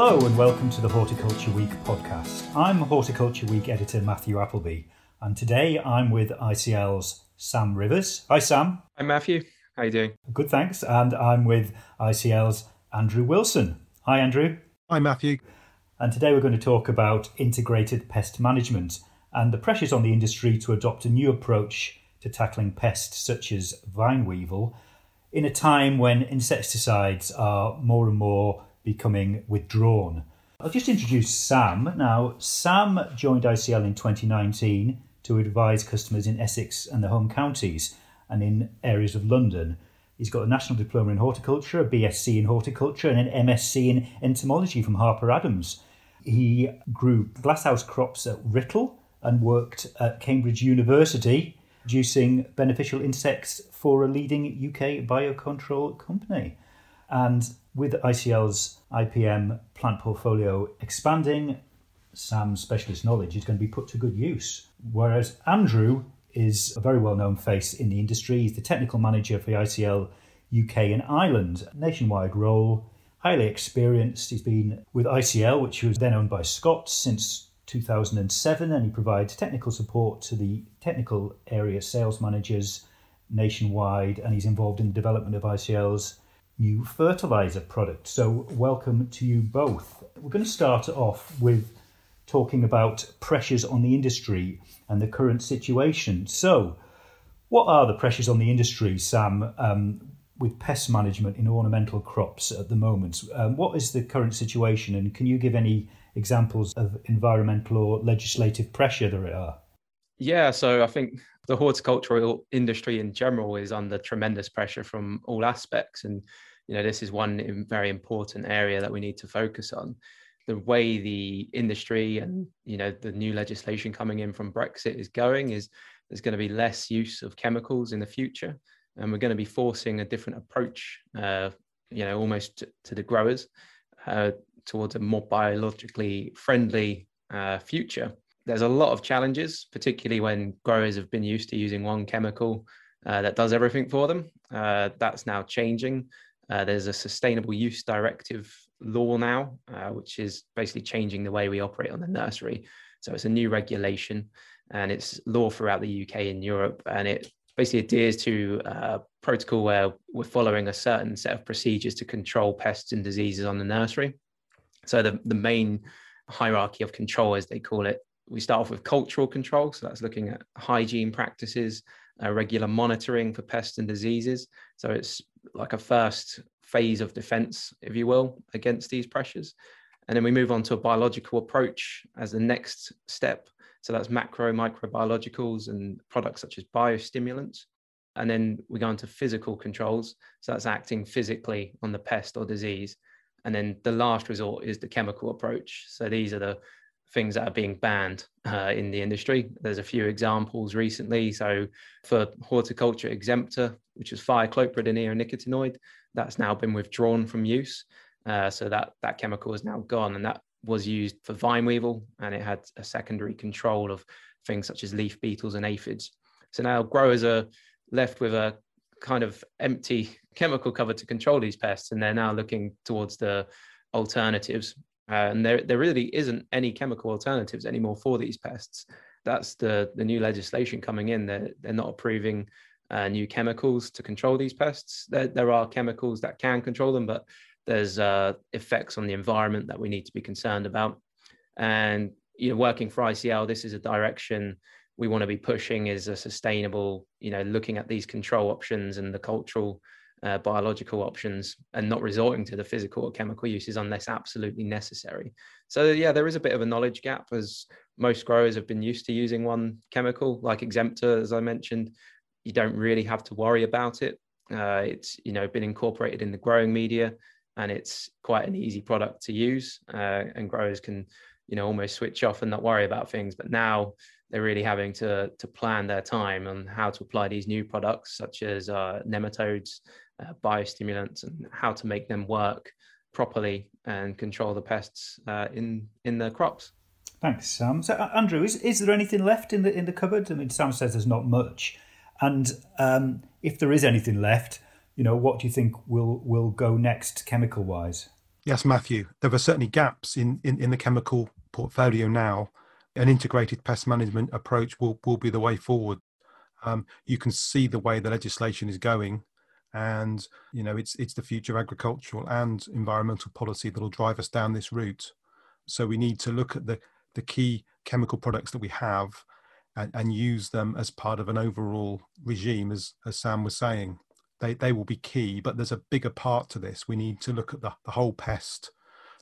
Hello and welcome to the Horticulture Week podcast. I'm Horticulture Week editor Matthew Appleby, and today I'm with ICL's Sam Rivers. Hi, Sam. Hi, Matthew. How are you doing? Good, thanks. And I'm with ICL's Andrew Wilson. Hi, Andrew. Hi, Matthew. And today we're going to talk about integrated pest management and the pressures on the industry to adopt a new approach to tackling pests such as vine weevil in a time when insecticides are more and more becoming withdrawn. I'll just introduce Sam. Now, Sam joined ICL in 2019 to advise customers in Essex and the home counties and in areas of London. He's got a national diploma in horticulture, a BSc in horticulture, and an MSc in entomology from Harper Adams. He grew glasshouse crops at Writtle and worked at Cambridge University, producing beneficial insects for a leading UK biocontrol company. And with ICL's IPM plant portfolio expanding, Sam's specialist knowledge is going to be put to good use. Whereas Andrew is a very well known face in the industry. He's the technical manager for ICL UK and Ireland, nationwide role, highly experienced. He's been with ICL, which was then owned by Scott, since 2007, and he provides technical support to the technical area sales managers nationwide, and he's involved in the development of ICL's new fertilizer product. So, welcome to you both. We're going to start off with talking about pressures on the industry and the current situation. So, what are the pressures on the industry, Sam, um, with pest management in ornamental crops at the moment? Um, what is the current situation, and can you give any examples of environmental or legislative pressure there are? Yeah, so I think the horticultural industry in general is under tremendous pressure from all aspects, and you know this is one very important area that we need to focus on. The way the industry and you know the new legislation coming in from brexit is going is there's going to be less use of chemicals in the future and we're going to be forcing a different approach uh, you know almost to, the growers uh, towards a more biologically friendly uh, future there's a lot of challenges particularly when growers have been used to using one chemical uh, that does everything for them uh, that's now changing uh, there's a sustainable use directive law now, uh, which is basically changing the way we operate on the nursery. So it's a new regulation and it's law throughout the UK and Europe. And it basically adheres to a protocol where we're following a certain set of procedures to control pests and diseases on the nursery. So the, the main hierarchy of control, as they call it, we start off with cultural control. So that's looking at hygiene practices, uh, regular monitoring for pests and diseases. So it's like a first phase of defense, if you will, against these pressures. And then we move on to a biological approach as the next step. So that's macro, microbiologicals and products such as biostimulants. And then we go into physical controls. So that's acting physically on the pest or disease. And then the last resort is the chemical approach. So these are the things that are being banned uh, in the industry. There's a few examples recently. So for horticulture exemptor, which is thiacloprid and neonicotinoid, that's now been withdrawn from use. Uh, so that that chemical is now gone, and that was used for vine weevil, and it had a secondary control of things such as leaf beetles and aphids. So now growers are left with a kind of empty chemical cover to control these pests, and they're now looking towards the alternatives. Uh, and there, there really isn't any chemical alternatives anymore for these pests. That's the, the new legislation coming in. They're, they're not approving uh, new chemicals to control these pests. There, there are chemicals that can control them, but there's uh, effects on the environment that we need to be concerned about. And you know, working for ICL, this is a direction we want to be pushing is a sustainable, you know, looking at these control options and the cultural, uh, biological options, and not resorting to the physical or chemical uses unless absolutely necessary. So yeah, there is a bit of a knowledge gap as most growers have been used to using one chemical, like Exemptor, as I mentioned. You don't really have to worry about it. Uh, it's you know been incorporated in the growing media and it's quite an easy product to use uh, and growers can you know almost switch off and not worry about things but now they're really having to to plan their time on how to apply these new products such as uh, nematodes uh, biostimulants and how to make them work properly and control the pests uh, in in the crops thanks sam so uh, andrew is, is there anything left in the in the cupboard i mean sam says there's not much and um, if there is anything left you know, what do you think will will go next chemical wise? Yes, Matthew. There are certainly gaps in, in, in the chemical portfolio now. An integrated pest management approach will, will be the way forward. Um, you can see the way the legislation is going, and you know it's it's the future of agricultural and environmental policy that will drive us down this route. So we need to look at the the key chemical products that we have and, and use them as part of an overall regime, as as Sam was saying they, they will be key, but there's a bigger part to this. We need to look at the, the whole pest,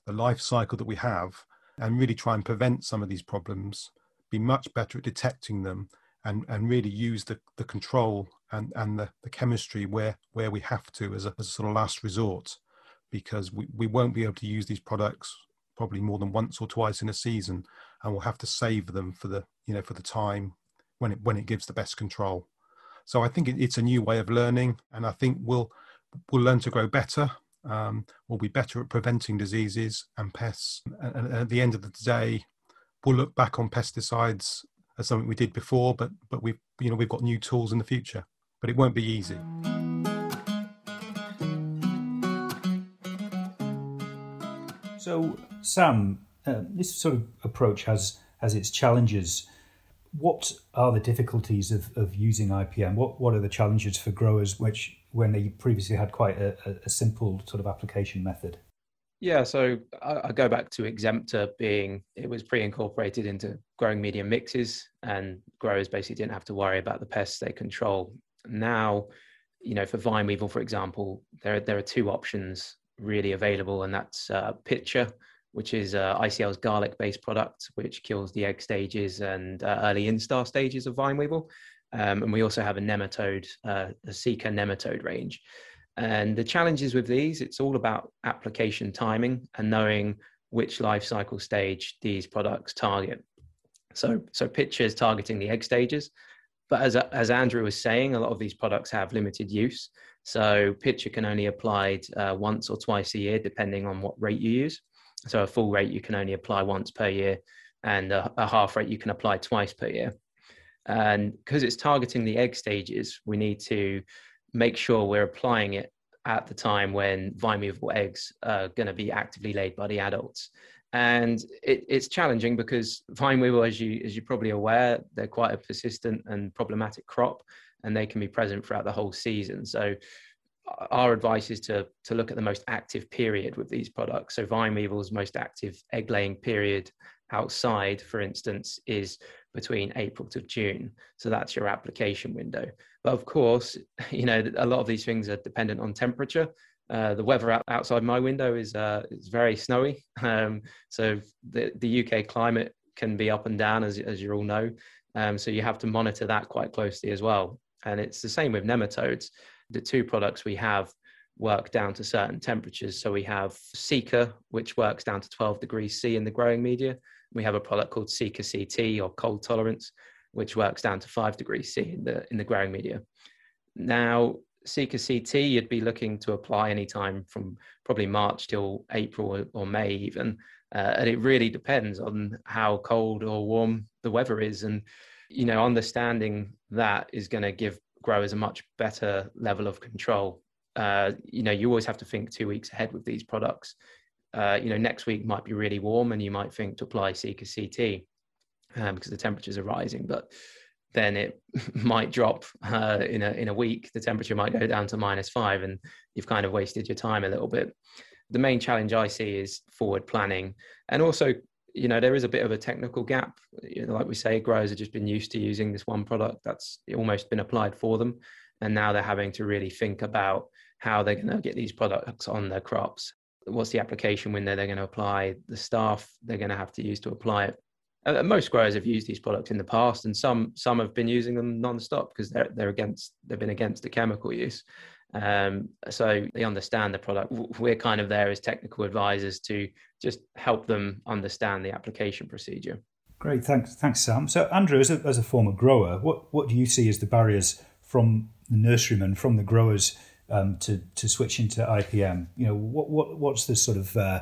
the life cycle that we have, and really try and prevent some of these problems, be much better at detecting them, and, and really use the, the control and, and the, the chemistry where, where we have to as a, as a sort of last resort, because we, we won't be able to use these products probably more than once or twice in a season, and we'll have to save them for the you know for the time when it when it gives the best control. So I think it's a new way of learning, and I think we'll we'll learn to grow better. Um, we'll be better at preventing diseases and pests. And, and at the end of the day, we'll look back on pesticides as something we did before, but but we've you know we've got new tools in the future. But it won't be easy. So, Sam, uh, this sort of approach has has its challenges what are the difficulties of, of using IPM? What what are the challenges for growers which when they previously had quite a, a simple sort of application method? Yeah, so I, I, go back to Exemptor being it was pre-incorporated into growing medium mixes, and growers basically didn't have to worry about the pests they control. Now, you know, for vine weevil, for example, there there are two options really available, and that's uh, Pitcher, which is uh, ICL's garlic-based product, which kills the egg stages and uh, early instar stages of vine weevil. Um, and we also have a nematode, uh, a Seeker nematode range. And the challenges with these, it's all about application timing and knowing which life cycle stage these products target. So, so Pitcher is targeting the egg stages, but as, as Andrew was saying, a lot of these products have limited use. So Pitcher can only applied uh, once or twice a year, depending on what rate you use. So a full rate you can only apply once per year, and a, a half rate you can apply twice per year. And because it's targeting the egg stages, we need to make sure we're applying it at the time when weevil eggs are going to be actively laid by the adults. And it, it's challenging because vine weevil, as you as you're probably aware, they're quite a persistent and problematic crop, and they can be present throughout the whole season. So uh, our advice is to to look at the most active period with these products. So vine weevil's most active egg laying period outside, for instance, is between April to June. So that's your application window. But of course, you know a lot of these things are dependent on temperature. Uh, the weather outside my window is uh, is very snowy. Um, so the the UK climate can be up and down, as as you all know. Um, so you have to monitor that quite closely as well. And it's the same with nematodes the two products we have work down to certain temperatures. So we have Seeker, which works down to 12 degrees C in the growing media, we have a product called Seeker CT or cold tolerance, which works down to five degrees C in the in the growing media. Now, Seeker CT, you'd be looking to apply anytime from probably March till April or, May even, uh, and it really depends on how cold or warm the weather is, and you know, understanding that is going to give growers a much better level of control. Uh, you know, you always have to think two weeks ahead with these products. Uh, you know, next week might be really warm, and you might think to apply Seeker CT um, because the temperatures are rising, but then it might drop uh, in a in a week. The temperature might go down to minus five, and you've kind of wasted your time a little bit. The main challenge I see is forward planning, and also, you know, there is a bit of a technical gap. You know, like we say, growers have just been used to using this one product that's almost been applied for them, and now they're having to really think about how they're going to get these products on their crops what's the application window they're going to apply, the staff they're going to have to use to apply it. Uh, most growers have used these products in the past, and some some have been using them non-stop because they're they're against they've been against the chemical use. Um, so they understand the product. We're kind of there as technical advisors to just help them understand the application procedure. Great, thanks, thanks, Sam. So, Andrew, as a, as a former grower, what what do you see as the barriers from the nurserymen, from the growers um, to to switch into IPM? You know, what what what's the sort of uh,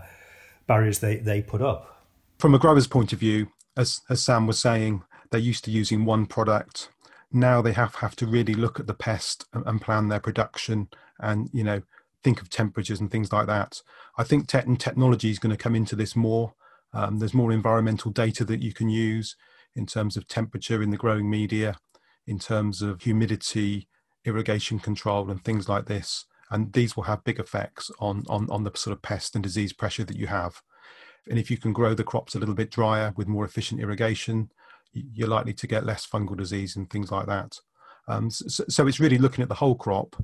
barriers they they put up? From a grower's point of view, as as Sam was saying, they're used to using one product. Now they have have to really look at the pest and, and plan their production, and you know think of temperatures and things like that. I think tech and technology is going to come into this more. Um, there's more environmental data that you can use in terms of temperature in the growing media, in terms of humidity, irrigation control and things like this. And these will have big effects on, on, on the sort of pest and disease pressure that you have. And if you can grow the crops a little bit drier with more efficient irrigation, you're likely to get less fungal disease and things like that. Um, so, so, it's really looking at the whole crop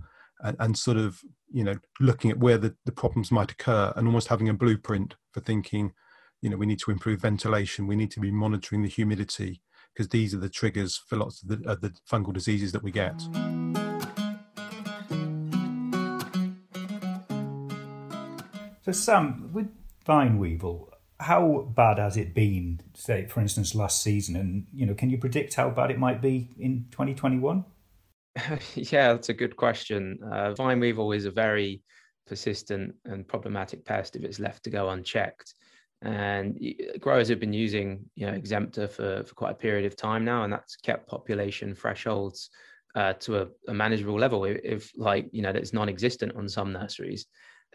and, and, sort of, you know, looking at where the, the problems might occur and almost having a blueprint for thinking, you know, we need to improve ventilation, we need to be monitoring the humidity because these are the triggers for lots of the, the fungal diseases that we get. So, Sam, with vine weevil, how bad has it been, say, for instance, last season? And, you know, can you predict how bad it might be in 2021? yeah, that's a good question. Uh, vine weevil is a very persistent and problematic pest if it's left to go unchecked. And growers have been using, you know, Exemptor for, for quite a period of time now, and that's kept population thresholds uh, to a, a, manageable level. If, like, you know, that's non-existent on some nurseries.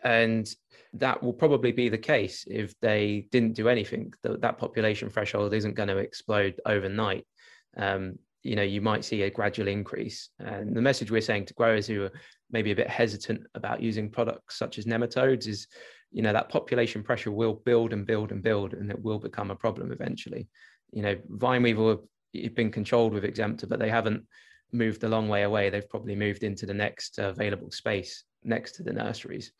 And that will probably be the case if they didn't do anything. That, that population threshold isn't going to explode overnight. Um, you know, you might see a gradual increase. And the message we're saying to growers who are maybe a bit hesitant about using products such as nematodes is, you know, that population pressure will build and build and build, and it will become a problem eventually. You know, vine weevil have been controlled with Exemptor, but they haven't moved a long way away. They've probably moved into the next available space next to the nurseries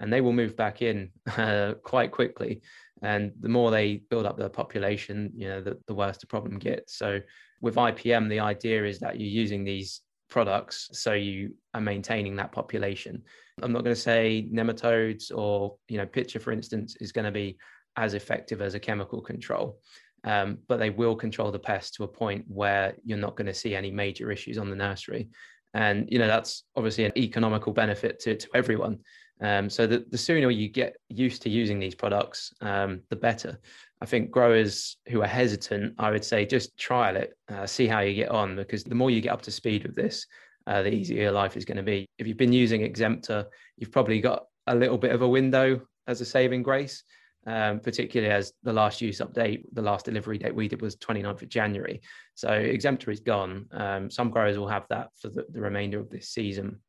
and they will move back in uh, quite quickly. And the more they build up their population, you know, the, the worse the problem gets. So with IPM, the idea is that you're using these products so you are maintaining that population. I'm not going to say nematodes or you know pitcher, for instance, is going to be as effective as a chemical control. Um, but they will control the pest to a point where you're not going to see any major issues on the nursery. And you know that's obviously an economical benefit to, to everyone. Um, so the, the sooner you get used to using these products, um, the better. I think growers who are hesitant, I would say just trial it, uh, see how you get on, because the more you get up to speed with this, uh, the easier your life is going to be. If you've been using Exemptor, you've probably got a little bit of a window as a saving grace, um, particularly as the last use update, the last delivery date we did was 29th of January. So Exemptor is gone. Um, some growers will have that for the, the remainder of this season.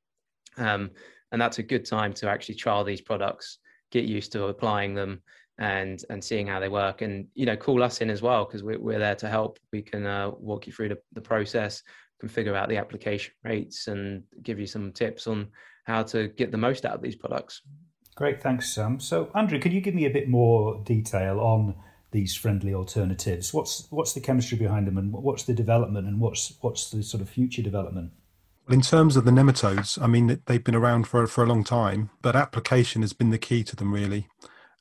Um, and that's a good time to actually trial these products get used to applying them and and seeing how they work and you know call us in as well because we're, we're there to help. We can uh, walk you through the, the process can figure out the application rates and give you some tips on how to get the most out of these products. Great. Thanks sam. So andrew could you give me a bit more detail on these friendly alternatives? What's what's the chemistry behind them and what's the development and what's what's the sort of future development in terms of the nematodes, I mean, they've been around for, for a long time, but application has been the key to them, really.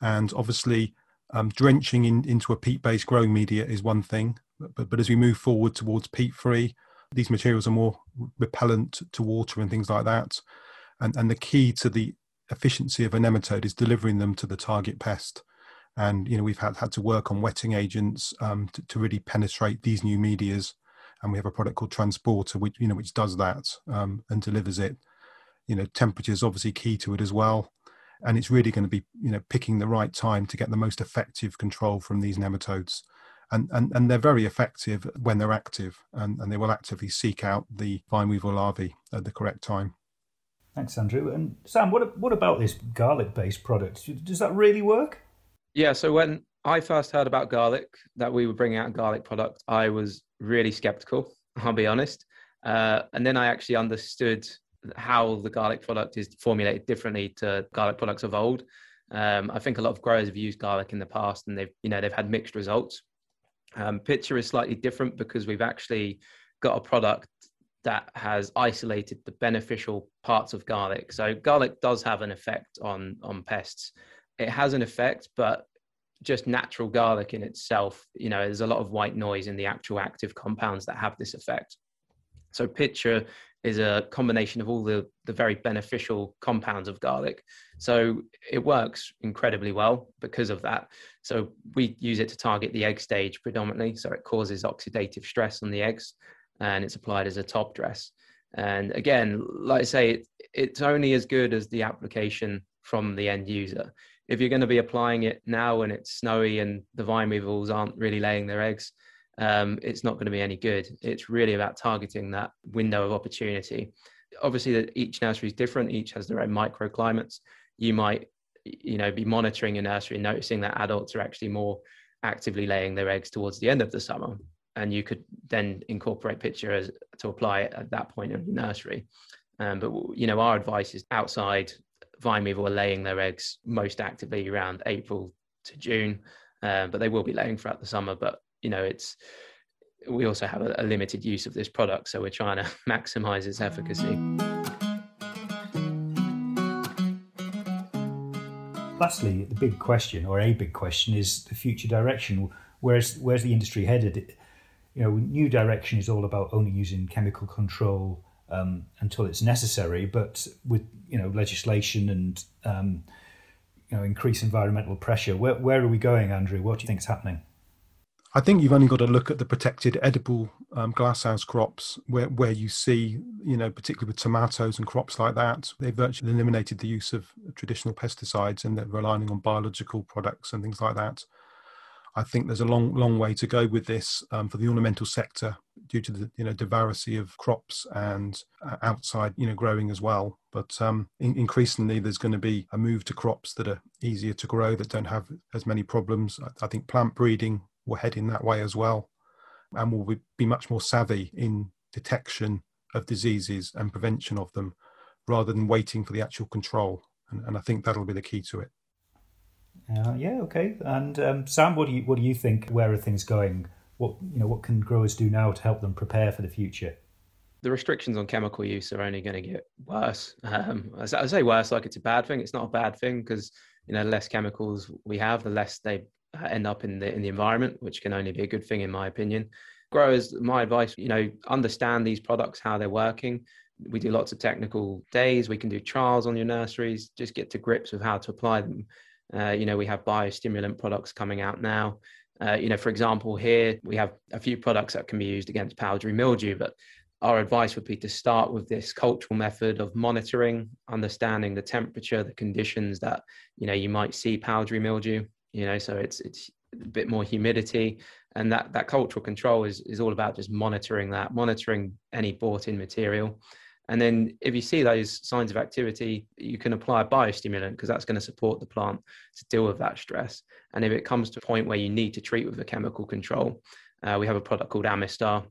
And obviously, Um, drenching in, into a peat-based growing media is one thing, but, but as we move forward towards peat-free, these materials are more repellent to water and things like that. And, and the key to the efficiency of a nematode is delivering them to the target pest. And you know we've had had to work on wetting agents um, to, to really penetrate these new medias, and we have a product called Transporter, which you know which does that um, and delivers it. You know, temperature is obviously key to it as well, and it's really going to be you know picking the right time to get the most effective control from these nematodes. And, and, and they're very effective when they're active, and, and they will actively seek out the vine weevil larvae at the correct time. Thanks, Andrew. And Sam, what what about this garlic-based product? Does that really work? Yeah. So when I first heard about garlic, that we were bringing out a garlic product, I was really skeptical. I'll be honest. Uh, and then I actually understood how the garlic product is formulated differently to garlic products of old. Um, I think a lot of growers have used garlic in the past, and they've you know they've had mixed results. Um, Pitcher is slightly different because we've actually got a product that has isolated the beneficial parts of garlic. So garlic does have an effect on on pests. It has an effect, but just natural garlic in itself, you know, there's a lot of white noise in the actual active compounds that have this effect. So Pitcher is a combination of all the, the very beneficial compounds of garlic. So it works incredibly well because of that. So we use it to target the egg stage predominantly. So it causes oxidative stress on the eggs and it's applied as a top dress. And again, like I say, it, it's only as good as the application from the end user. If you're going to be applying it now when it's snowy and the vine weevils aren't really laying their eggs, um, it's not going to be any good. It's really about targeting that window of opportunity. Obviously, that each nursery is different. Each has their own microclimates. You might, you know, be monitoring your nursery and noticing that adults are actually more actively laying their eggs towards the end of the summer and you could then incorporate Pitcher as, to apply it at that point in the nursery. Um, but you know, our advice is outside. Vine weevil are laying their eggs most actively around April to June, um, but they will be laying throughout the summer. But you know, it's we also have a, a limited use of this product, so we're trying to maximise its efficacy. Lastly, the big question, or a big question, is the future direction. Where's where's the industry headed? you know, new direction is all about only using chemical control um, until it's necessary. But with you know legislation and um, you know increased environmental pressure, where where are we going, Andrew? What do you think is happening? I think you've only got to look at the protected edible um, glasshouse crops where, where you see, you know, particularly with tomatoes and crops like that, they've virtually eliminated the use of traditional pesticides and they're relying on biological products and things like that. I think there's a long, long way to go with this um, for the ornamental sector due to the you know diversity of crops and uh, outside you know growing as well. But um, in- increasingly, there's going to be a move to crops that are easier to grow that don't have as many problems. I, I think plant breeding will head in that way as well, and will be much more savvy in detection of diseases and prevention of them, rather than waiting for the actual control. And, and I think that'll be the key to it. Uh, yeah, okay. And um, Sam, what do you what do you think? Where are things going? What you know, what can growers do now to help them prepare for the future? The restrictions on chemical use are only going to get worse. Um, I say worse like it's a bad thing. It's not a bad thing because you know, the less chemicals we have, the less they uh, end up in the in the environment, which can only be a good thing in my opinion. Growers, my advice, you know, understand these products, how they're working. We do lots of technical days. We can do trials on your nurseries. Just get to grips with how to apply them uh, you know, we have biostimulant products coming out now. Uh, you know, for example, here we have a few products that can be used against powdery mildew, but our advice would be to start with this cultural method of monitoring, understanding the temperature, the conditions that you know you might see powdery mildew. You know, so it's it's a bit more humidity, and that that cultural control is is all about just monitoring that, monitoring any bought-in material, and then if you see those signs of activity, you can apply a biostimulant because that's going to support the plant to deal with that stress. And if it comes to a point where you need to treat with a chemical control, uh, we have a product called Amistar,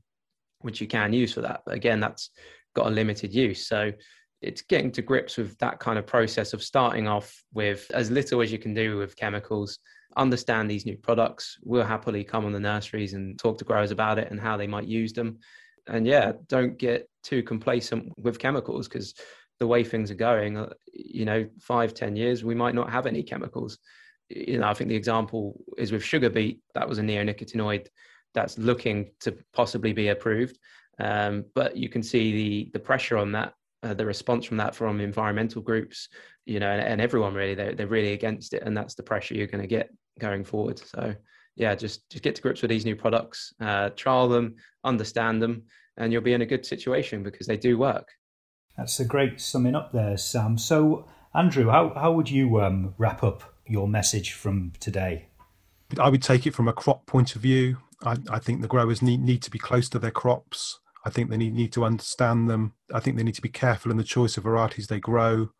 which you can use for that. But again, that's got a limited use. So it's getting to grips with that kind of process of starting off with as little as you can do with chemicals, understand these new products. We'll happily come on the nurseries and talk to growers about it and how they might use them and yeah, don't get too complacent with chemicals because the way things are going, uh, you know, five, ten years, we might not have any chemicals. you know, I think the example is with sugar beet. That was a neonicotinoid that's looking to possibly be approved. Um, but you can see the the pressure on that, uh, the response from that from environmental groups, you know, and, and everyone really they're they're really against it, and that's the pressure you're going to get going forward. So yeah, just just get to grips with these new products, uh, trial them, understand them, and you'll be in a good situation because they do work. That's a great summing up there, Sam. So, Andrew, how, how would you um, wrap up your message from today? I would take it from a crop point of view. I, I think the growers need, need to be close to their crops. I think they need, need to understand them. I think they need to be careful in the choice of varieties they grow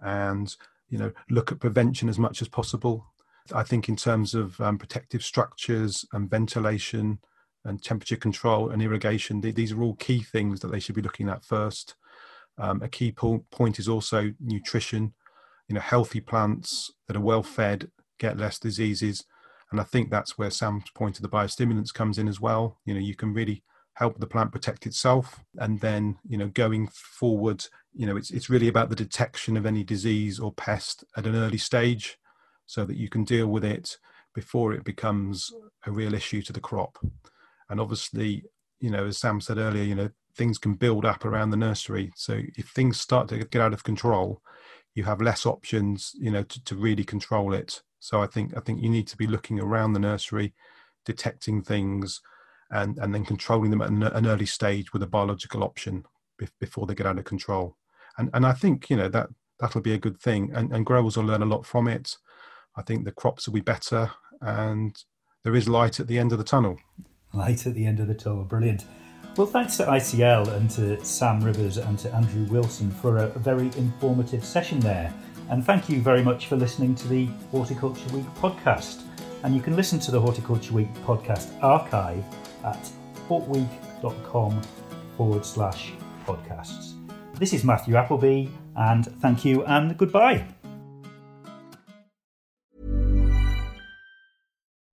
and, you know, look at prevention as much as possible. I think in terms of um, protective structures and ventilation and temperature control and irrigation, these are all key things that they should be looking at first. Um, a key po- point is also nutrition. You know, healthy plants that are well fed get less diseases, and I think that's where Sam's point of the biostimulants comes in as well. You know, you can really help the plant protect itself, and then you know, going forward, you know, it's it's really about the detection of any disease or pest at an early stage, so that you can deal with it before it becomes a real issue to the crop. And obviously, you know, as Sam said earlier, you know, things can build up around the nursery. So if things start to get out of control, you have less options, you know, to, to really control it. So I think I think you need to be looking around the nursery, detecting things, and and then controlling them at an, early stage with a biological option before they get out of control. And and I think you know that that'll be a good thing, and, and growers will learn a lot from it. I think the crops will be better, and there is light at the end of the tunnel. Light at the end of the tunnel, brilliant. Well, thanks to ICL and to Sam Rivers and to Andrew Wilson for a very informative session there. And thank you very much for listening to the Horticulture Week podcast. And you can listen to the Horticulture Week podcast archive at hortweek.com forward slash podcasts. This is Matthew Appleby, and thank you and goodbye.